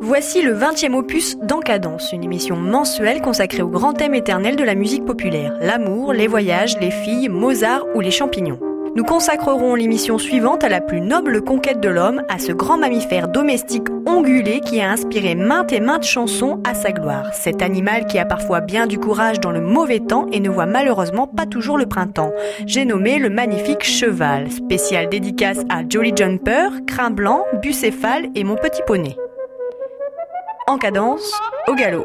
Voici le 20e opus d'Encadence, une émission mensuelle consacrée au grand thème éternel de la musique populaire, l'amour, les voyages, les filles, Mozart ou les champignons. Nous consacrerons l'émission suivante à la plus noble conquête de l'homme, à ce grand mammifère domestique ongulé qui a inspiré maintes et maintes chansons à sa gloire. Cet animal qui a parfois bien du courage dans le mauvais temps et ne voit malheureusement pas toujours le printemps. J'ai nommé le magnifique cheval, spécial dédicace à Jolly Jumper, Crin Blanc, Bucéphale et mon petit poney. En cadence, au galop.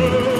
Sure.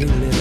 regular.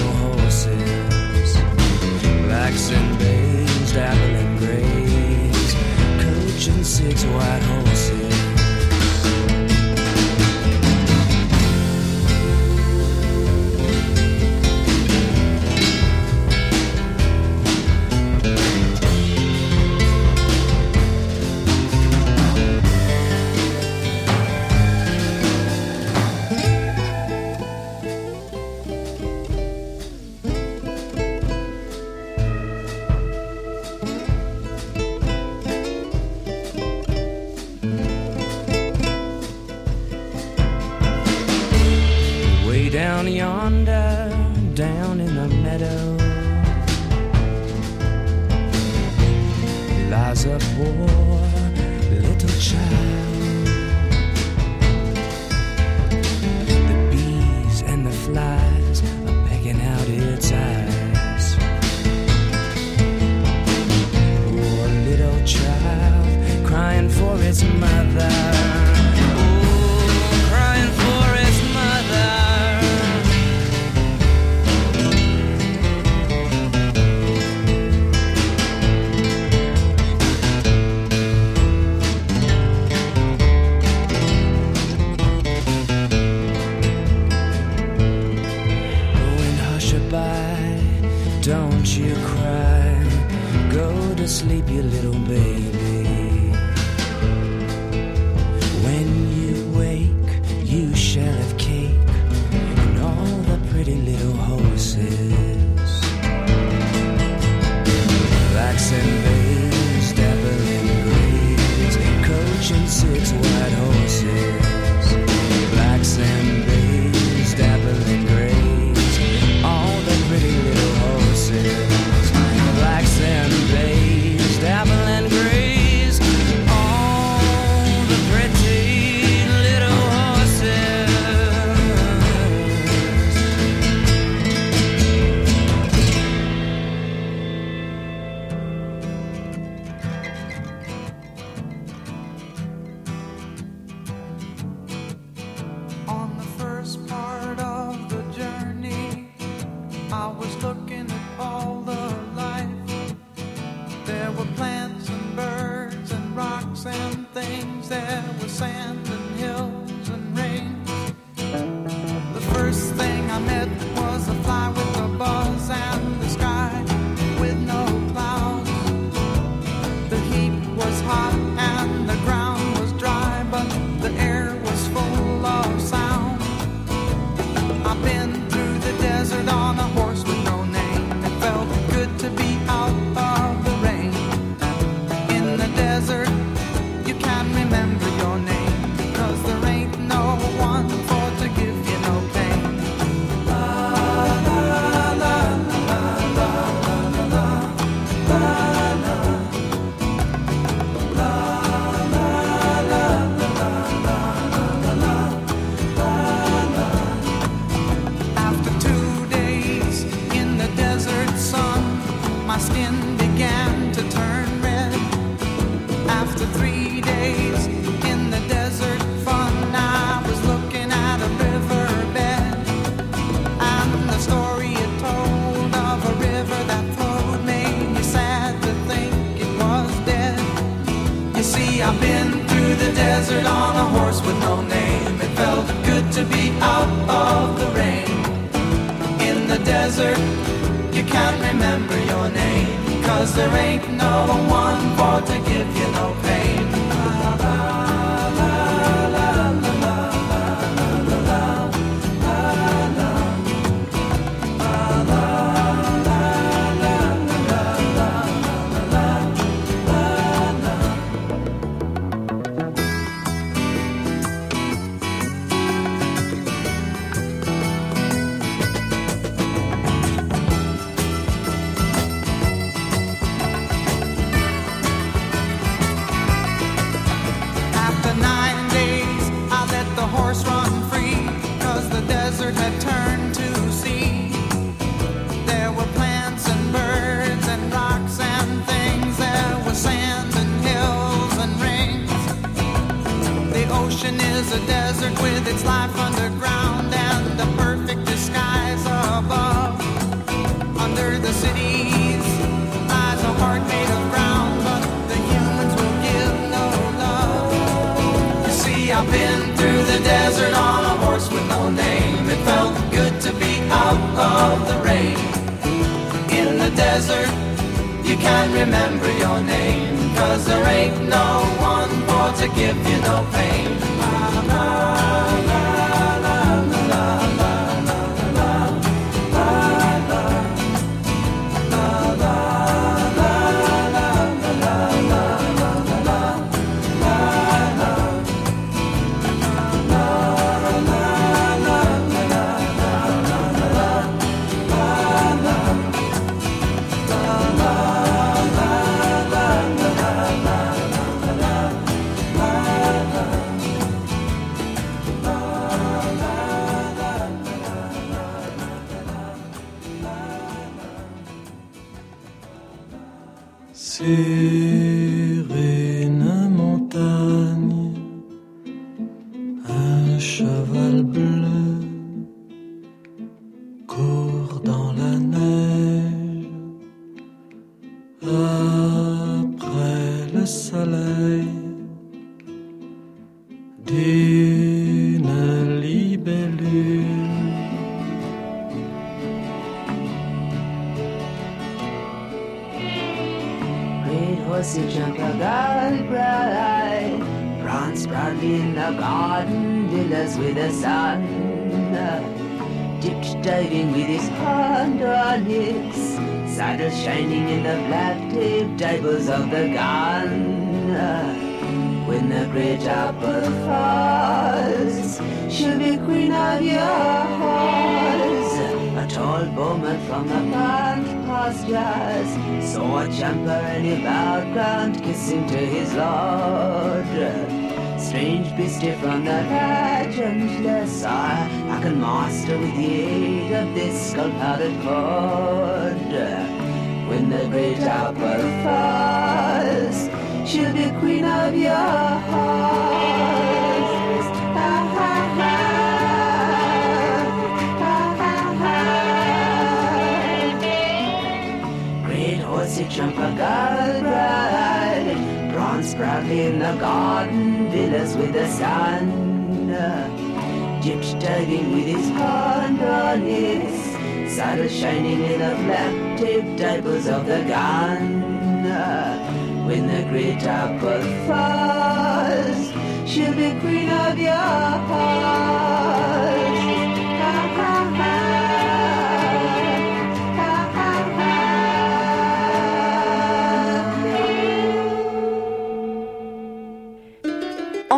Desert, you can't remember your name, cause there ain't no one for to give you no pain. Proudly in the garden, villas with the sun. Dipped diving with his hand on shining in the black tape diapers of the gun. When the great apple falls, she'll be queen of your halls. A tall bowman from the plant pastures saw a jumper and he bowed ground, kissing to his lord. Strange beastie from the legendless I, I can master with the aid of this skull-powdered cord. When the great apple falls, she'll be queen of your heart Ha, ha, ha. Great horsey jumper girl bronze in the garden, villas with the sun. Dipped diving with his hand on his saddle shining in the black tape diapers of the gun. When the great apple falls, she'll be queen of your hearts.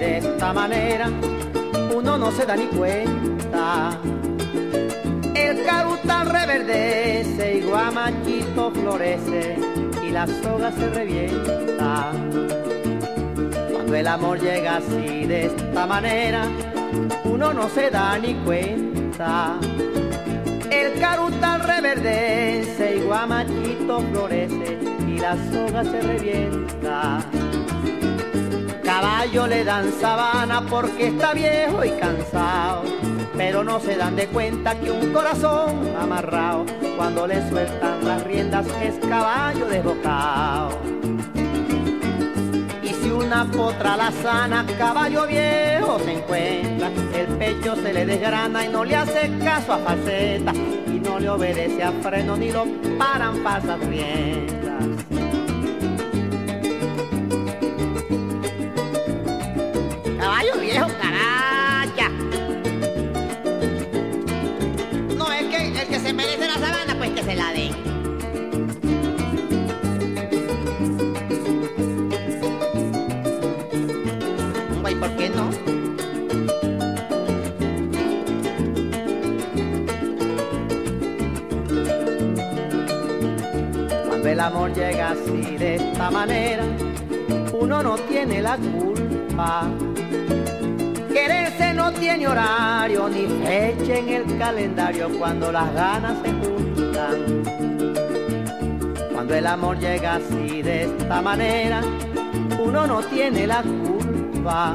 de esta manera, uno no se da ni cuenta. El carutal reverdece y guamachito florece y la soga se revienta. Cuando el amor llega así de esta manera, uno no se da ni cuenta. El carutal reverdece y guamachito florece y la soga se revienta. Caballo le dan sabana porque está viejo y cansado, pero no se dan de cuenta que un corazón amarrado, cuando le sueltan las riendas es caballo desbocado. Y si una potra la sana, caballo viejo se encuentra, el pecho se le desgrana y no le hace caso a faceta, y no le obedece a freno ni lo paran pasas riendas. Cuando el amor llega así de esta manera, uno no tiene la culpa. Quererse no tiene horario ni fecha en el calendario cuando las ganas se juntan. Cuando el amor llega así de esta manera, uno no tiene la culpa.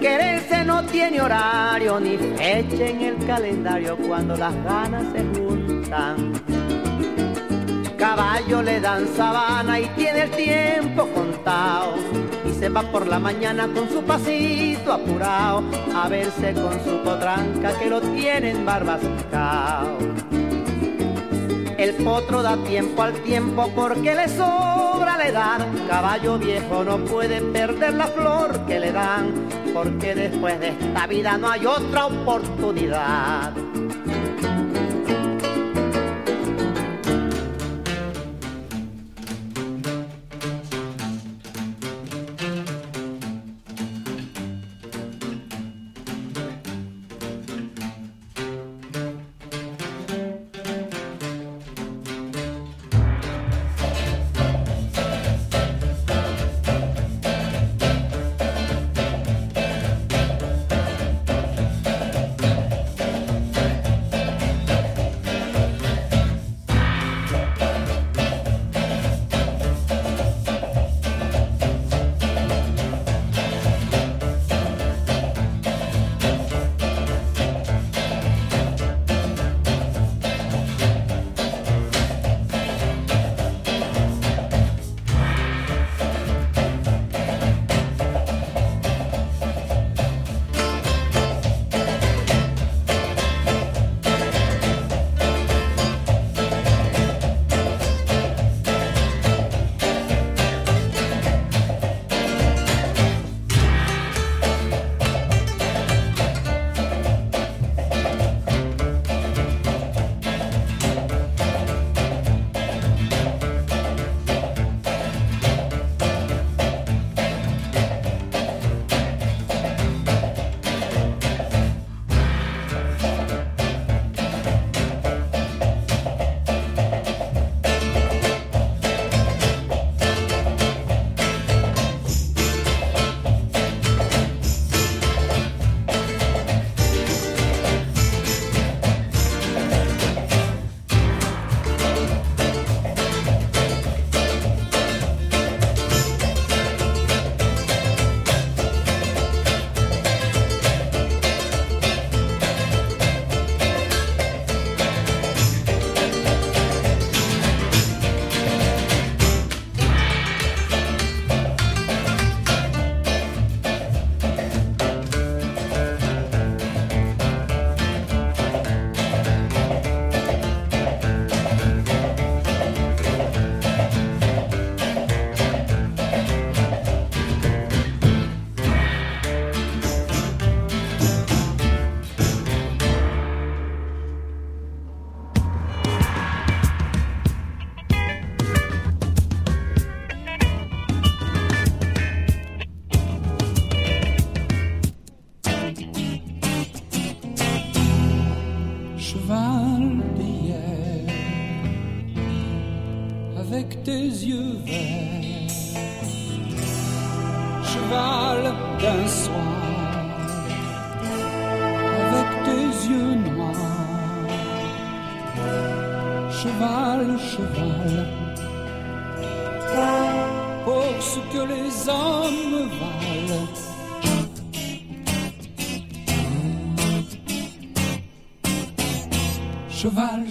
Quererse no tiene horario ni fecha en el calendario cuando las ganas se juntan. Caballo le dan sabana y tiene el tiempo contado. Y se va por la mañana con su pasito apurado a verse con su potranca que lo tienen barbascao. El potro da tiempo al tiempo porque le sobra la edad. Caballo viejo no puede perder la flor que le dan, porque después de esta vida no hay otra oportunidad.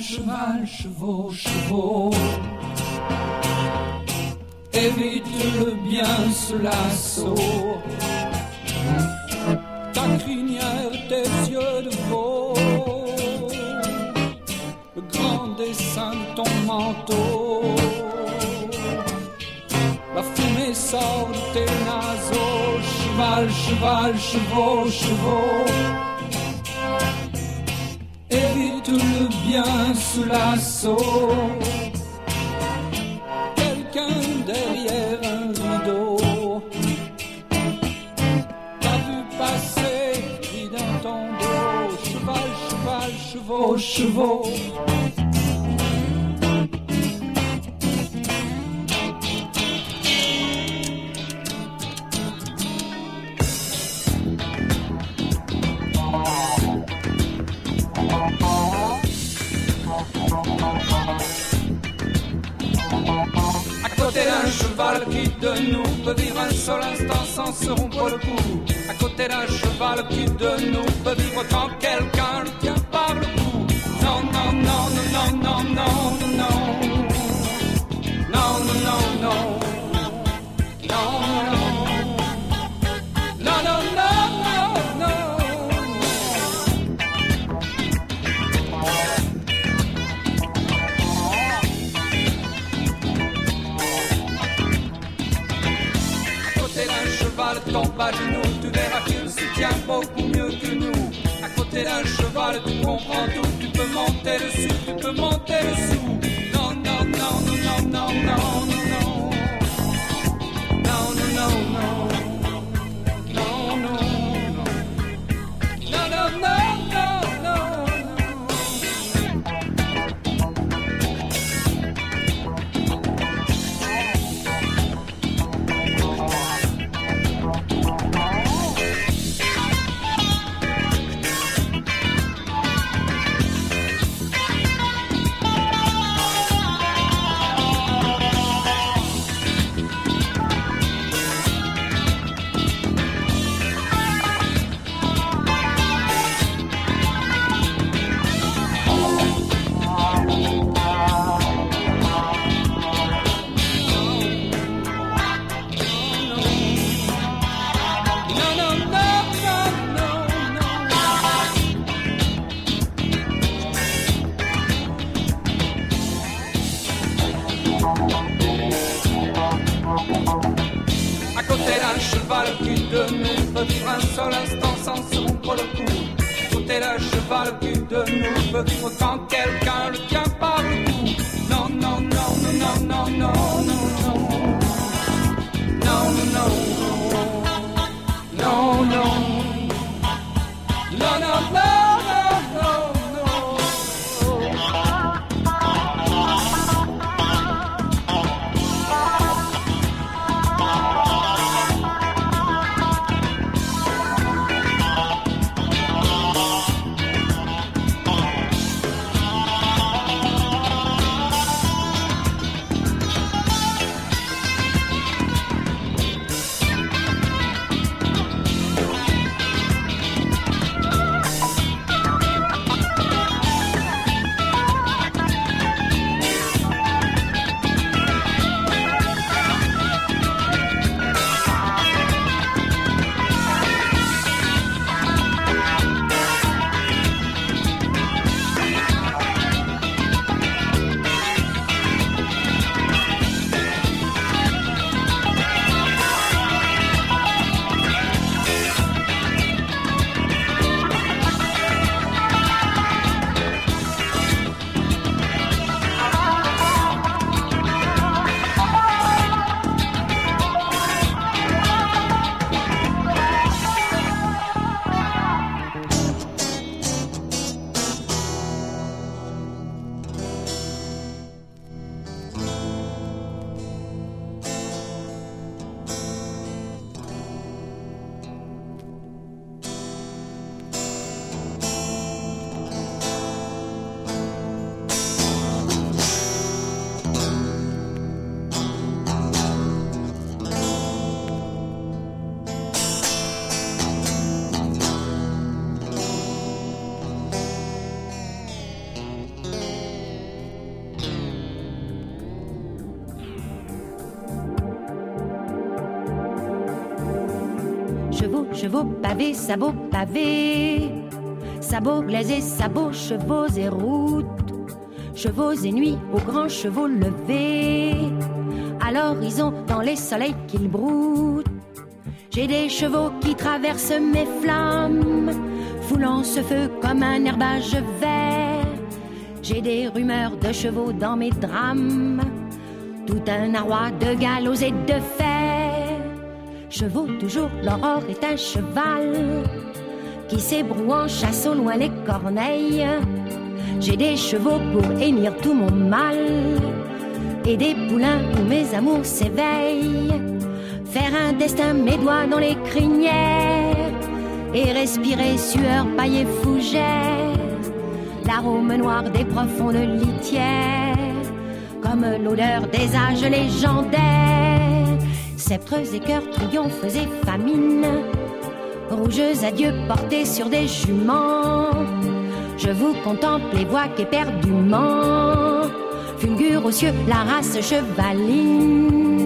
Cheval, chevaux, chevaux. Évite le bien ce lasso. Ta crinière, tes yeux de veau. Le grand dessin de ton manteau. La fumée sort de tes naseaux. Cheval, cheval, chevaux, chevaux. L'assaut. Quelqu'un derrière un rideau. T'as vu passer, crie dans ton dos. Cheval, cheval, chevaux, chevaux. De nous peut vivre un seul instant sans se rompre le cou. À côté d'un cheval qui de nous peut vivre quand quelqu'un le tient D'un cheval, tu comprends tout, tu peux monter dessus, tu peux monter dessous. Non, non, non, non, non, non, non. Non, non, non, non. Non, sabots, pavés. Sabots glazés, sabots, chevaux et routes. Chevaux et nuits aux grands chevaux levés. À l'horizon, dans les soleils qu'ils broutent. J'ai des chevaux qui traversent mes flammes, foulant ce feu comme un herbage vert. J'ai des rumeurs de chevaux dans mes drames, tout un arroi de galops et de fer. Chevaux toujours, l'aurore est un cheval qui s'ébroue en chasse au loin les corneilles. J'ai des chevaux pour émir tout mon mal et des poulains où mes amours s'éveillent. Faire un destin, mes doigts dans les crinières et respirer sueur, paille et fougère. L'arôme noir des profondes litières, comme l'odeur des âges légendaires. Sceptres et cœurs triomphes et famines, rouges adieux portés sur des juments. Je vous contemple et vois qu'éperdument fulgure aux cieux la race chevaline.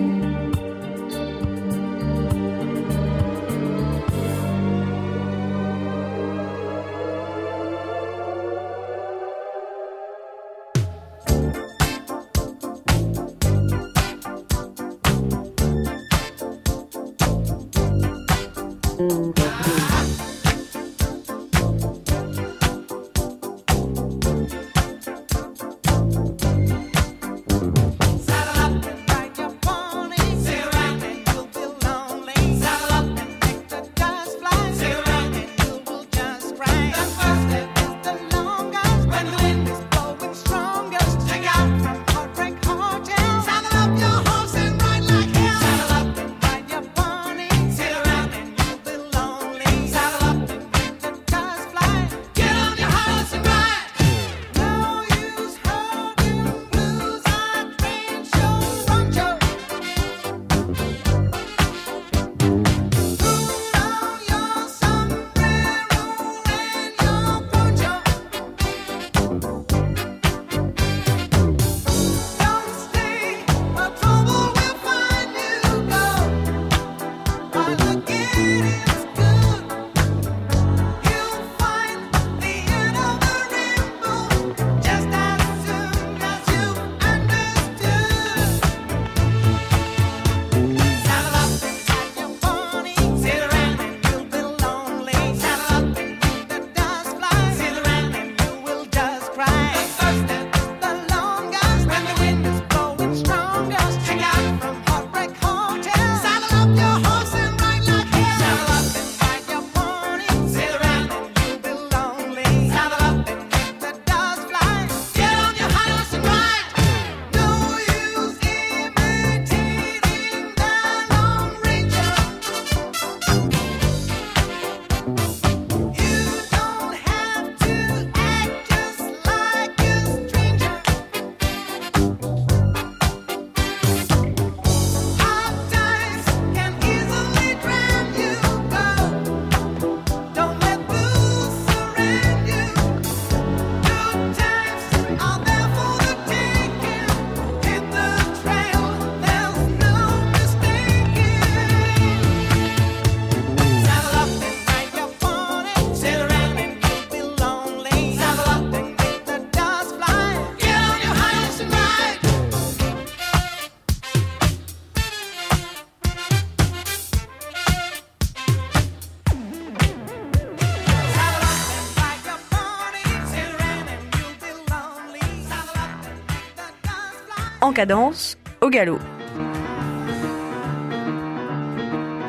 En cadence, au galop.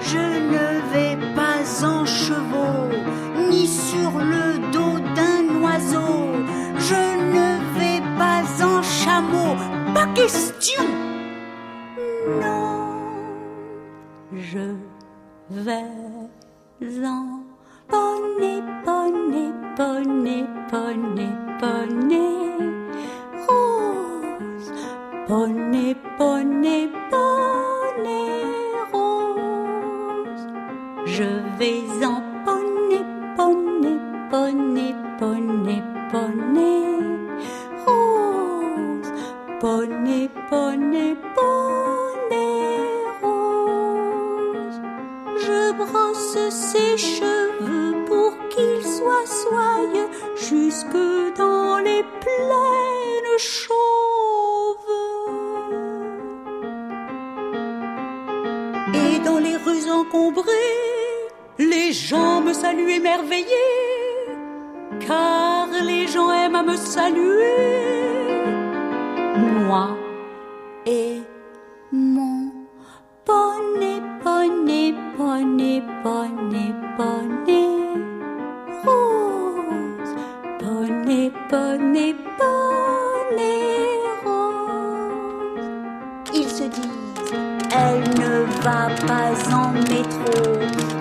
Je ne vais pas en chevaux, ni sur le dos d'un oiseau. Je ne vais pas en chameau, pas question. Non, je vais les boléros. Ils se disent, elle ne va pas en métro.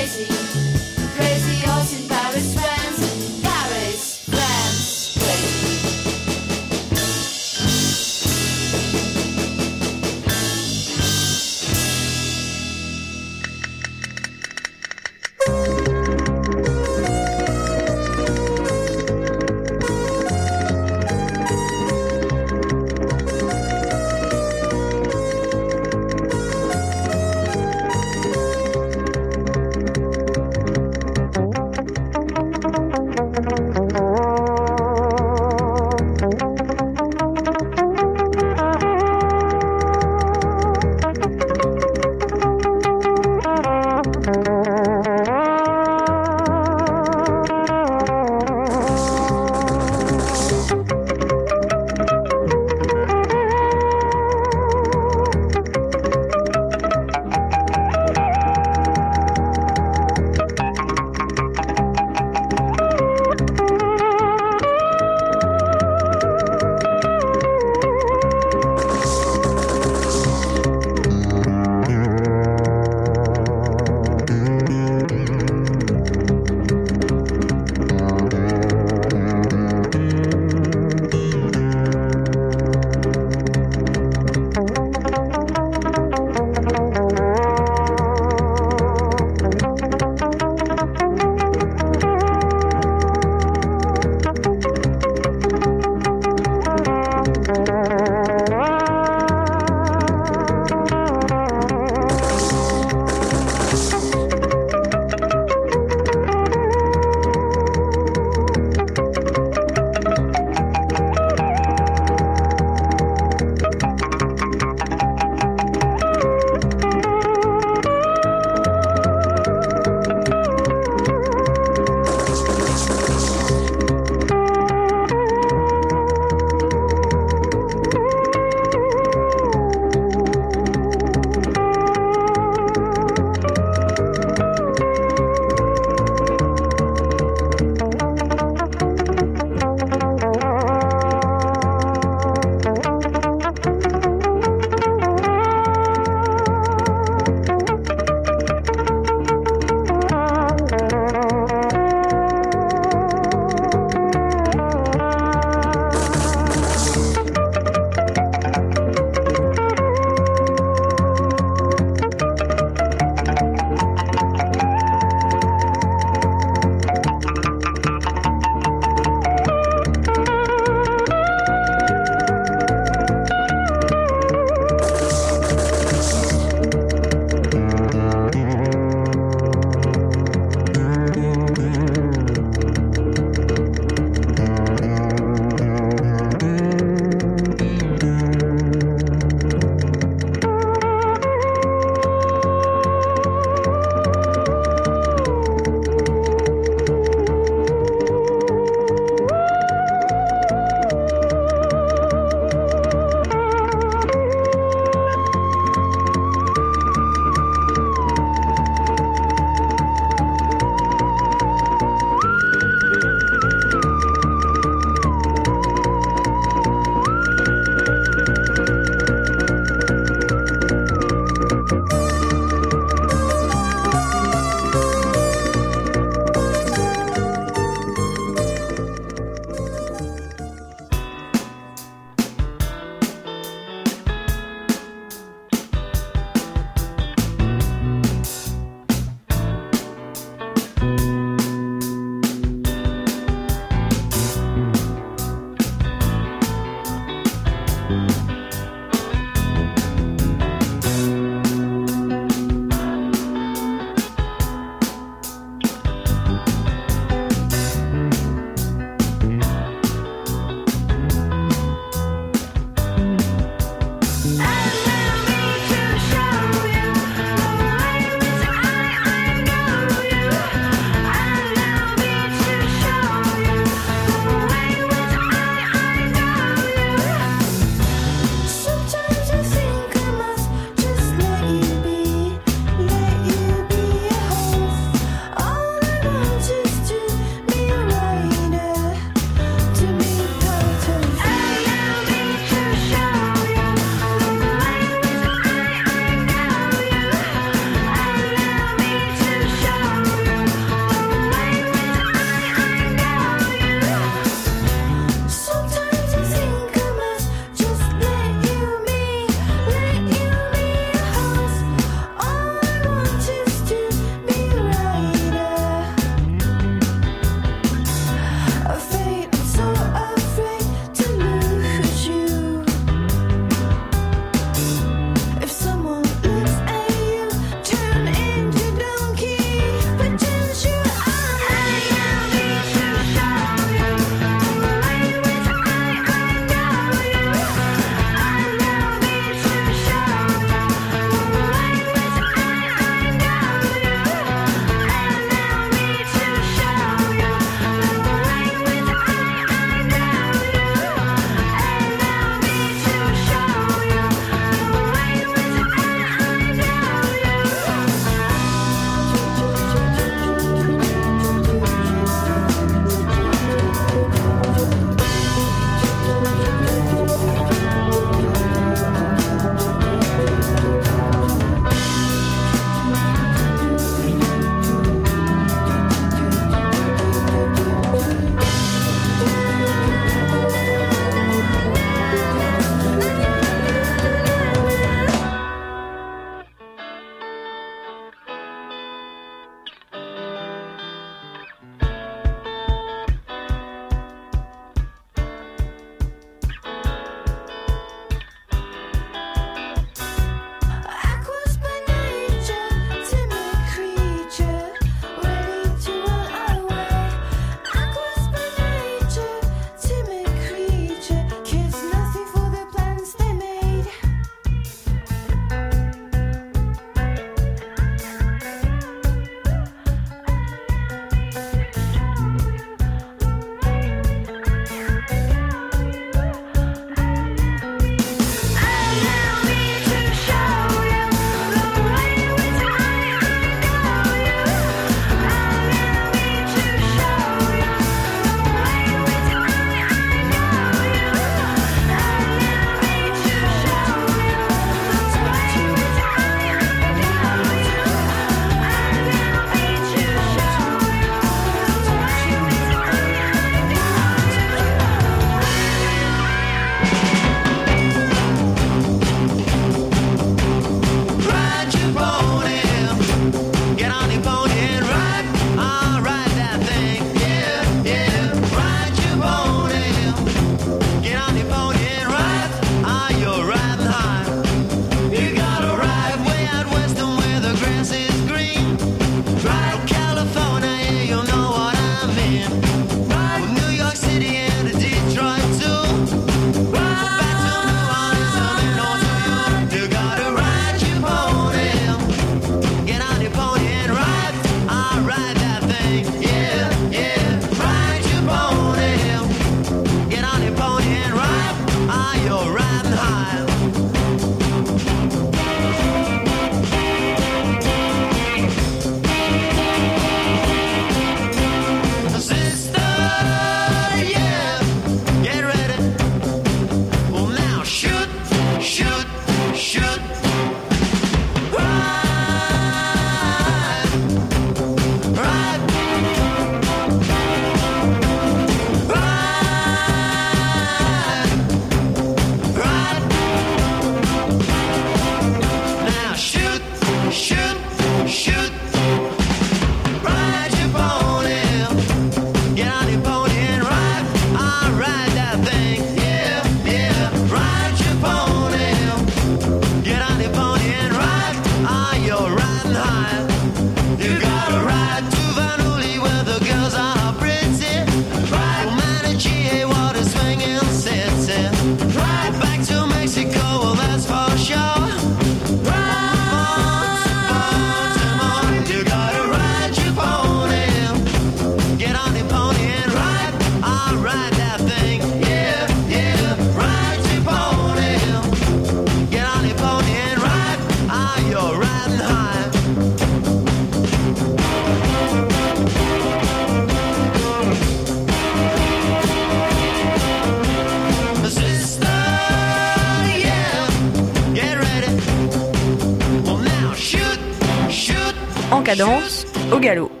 Cadence, au galop.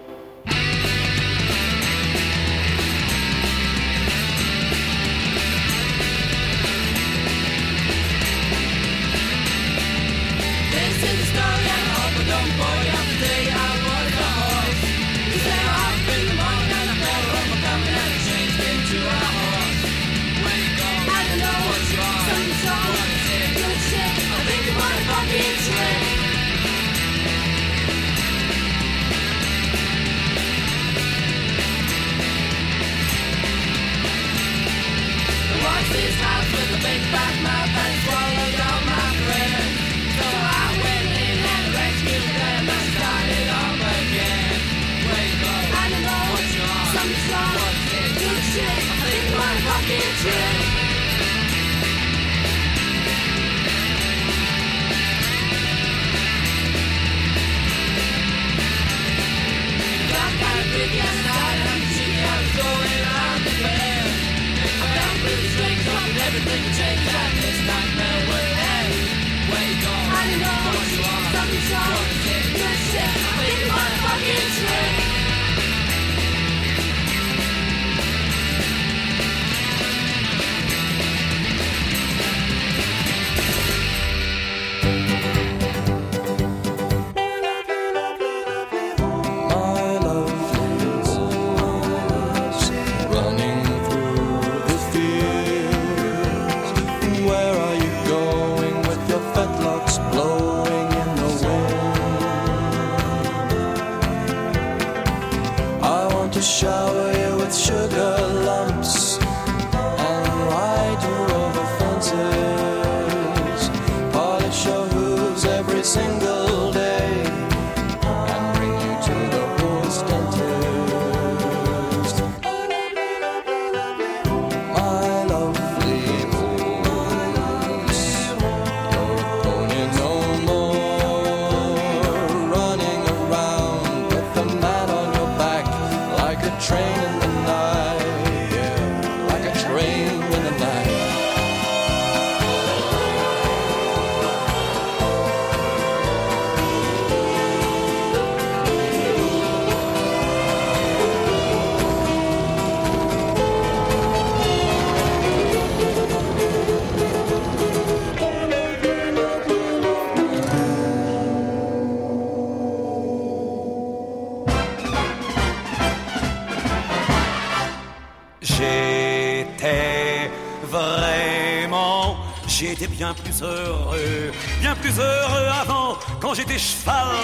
Bien plus heureux avant, quand j'étais cheval,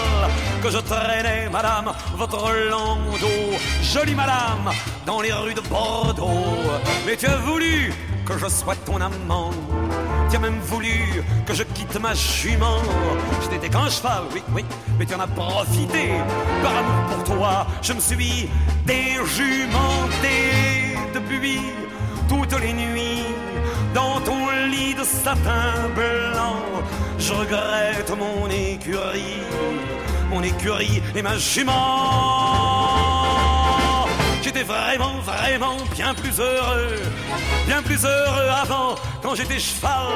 que je traînais, madame, votre landau, jolie madame, dans les rues de Bordeaux. Mais tu as voulu que je sois ton amant. Tu as même voulu que je quitte ma jument. Je n'étais qu'un cheval, oui, oui, mais tu en as profité. Par amour pour toi, je me suis déjumenté depuis toutes les nuits dans ton lit de satin blanc. Je regrette mon écurie, mon écurie et ma jument. J'étais vraiment, vraiment bien plus heureux, bien plus heureux avant quand j'étais cheval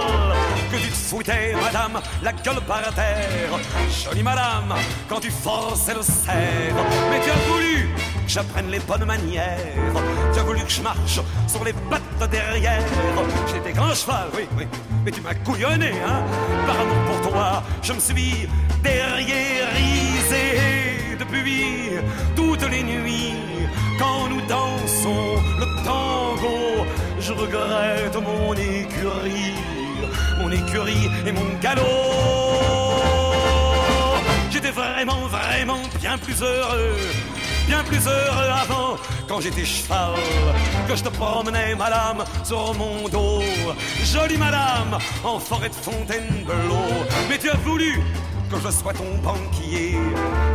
que tu te foutais, madame, la gueule par terre. Jolie madame, quand tu forçais le cerf, mais tu as voulu j'apprenne les bonnes manières. Tu as voulu que je marche sur les pattes derrière. J'étais grand cheval, oui, oui, mais tu m'as couillonné, hein. Par amour pour toi, je me suis derriérisé depuis toutes les nuits. Quand nous dansons le tango, je regrette mon écurie, mon écurie et mon galop. J'étais vraiment, vraiment bien plus heureux, bien plus heureux avant, quand j'étais cheval, que je te promenais, madame, sur mon dos. Jolie madame, en forêt de Fontainebleau. Mais tu as voulu que je sois ton banquier.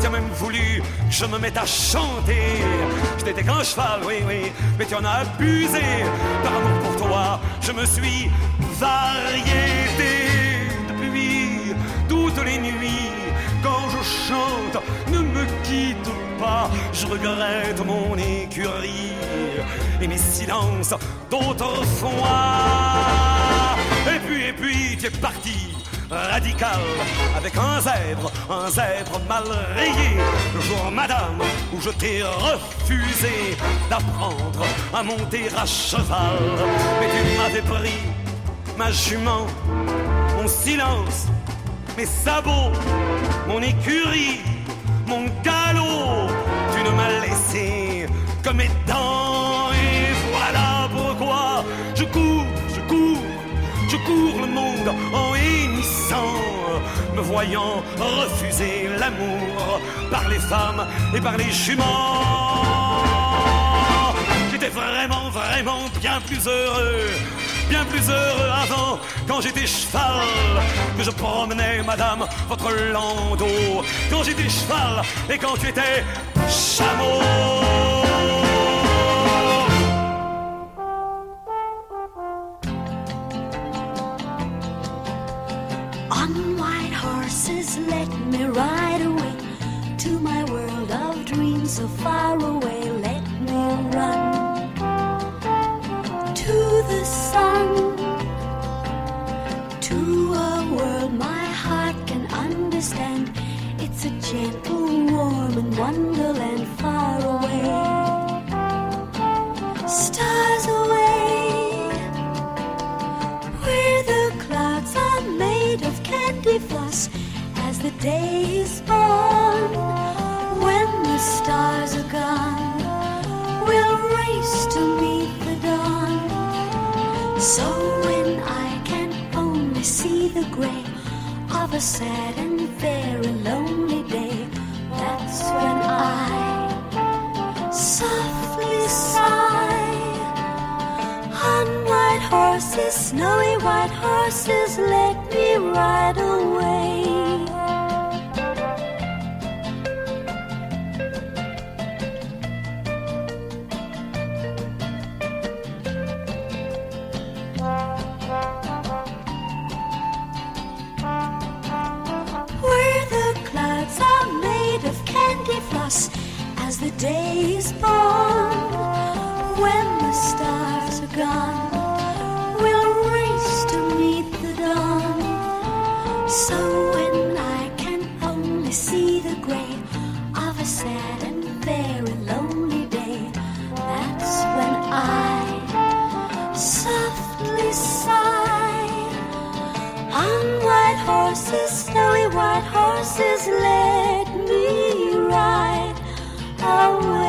Tu as même voulu que je me mette à chanter. Je n'étais qu'un cheval, oui, oui, mais tu en as abusé. Par amour pour toi, je me suis variété depuis toutes les nuits. Chante, ne me quitte pas, je regrette mon écurie et mes silences d'autrefois. Et puis, et puis, tu es parti radical avec un zèbre, un zèbre mal rayé. Le jour, madame, où je t'ai refusé d'apprendre à monter à cheval. Mais tu m'avais pris ma jument, mon silence, mes sabots, mon écurie, mon galop. Tu ne m'as laissé que mes dents. Et voilà pourquoi je cours, je cours, je cours le monde en hennissant, me voyant refuser l'amour par les femmes et par les juments. J'étais vraiment, vraiment bien plus heureux, bien plus heureux avant, quand j'étais cheval, que je promenais, madame, votre landau, quand j'étais cheval et quand tu étais chameau. Wonderland far away. Stars away where the clouds are made of candy floss as the day is born. When the stars are gone, we'll race to meet the dawn. So when I can only see the gray of a sad and very lonely day, when I softly sigh. On white horses, snowy white horses, let me ride away. the day is born. When the stars are gone, we'll race to meet the dawn. So when I can only see the gray of a sad and very lonely day, that's when I softly sigh. On white horses, snowy white horses lay away.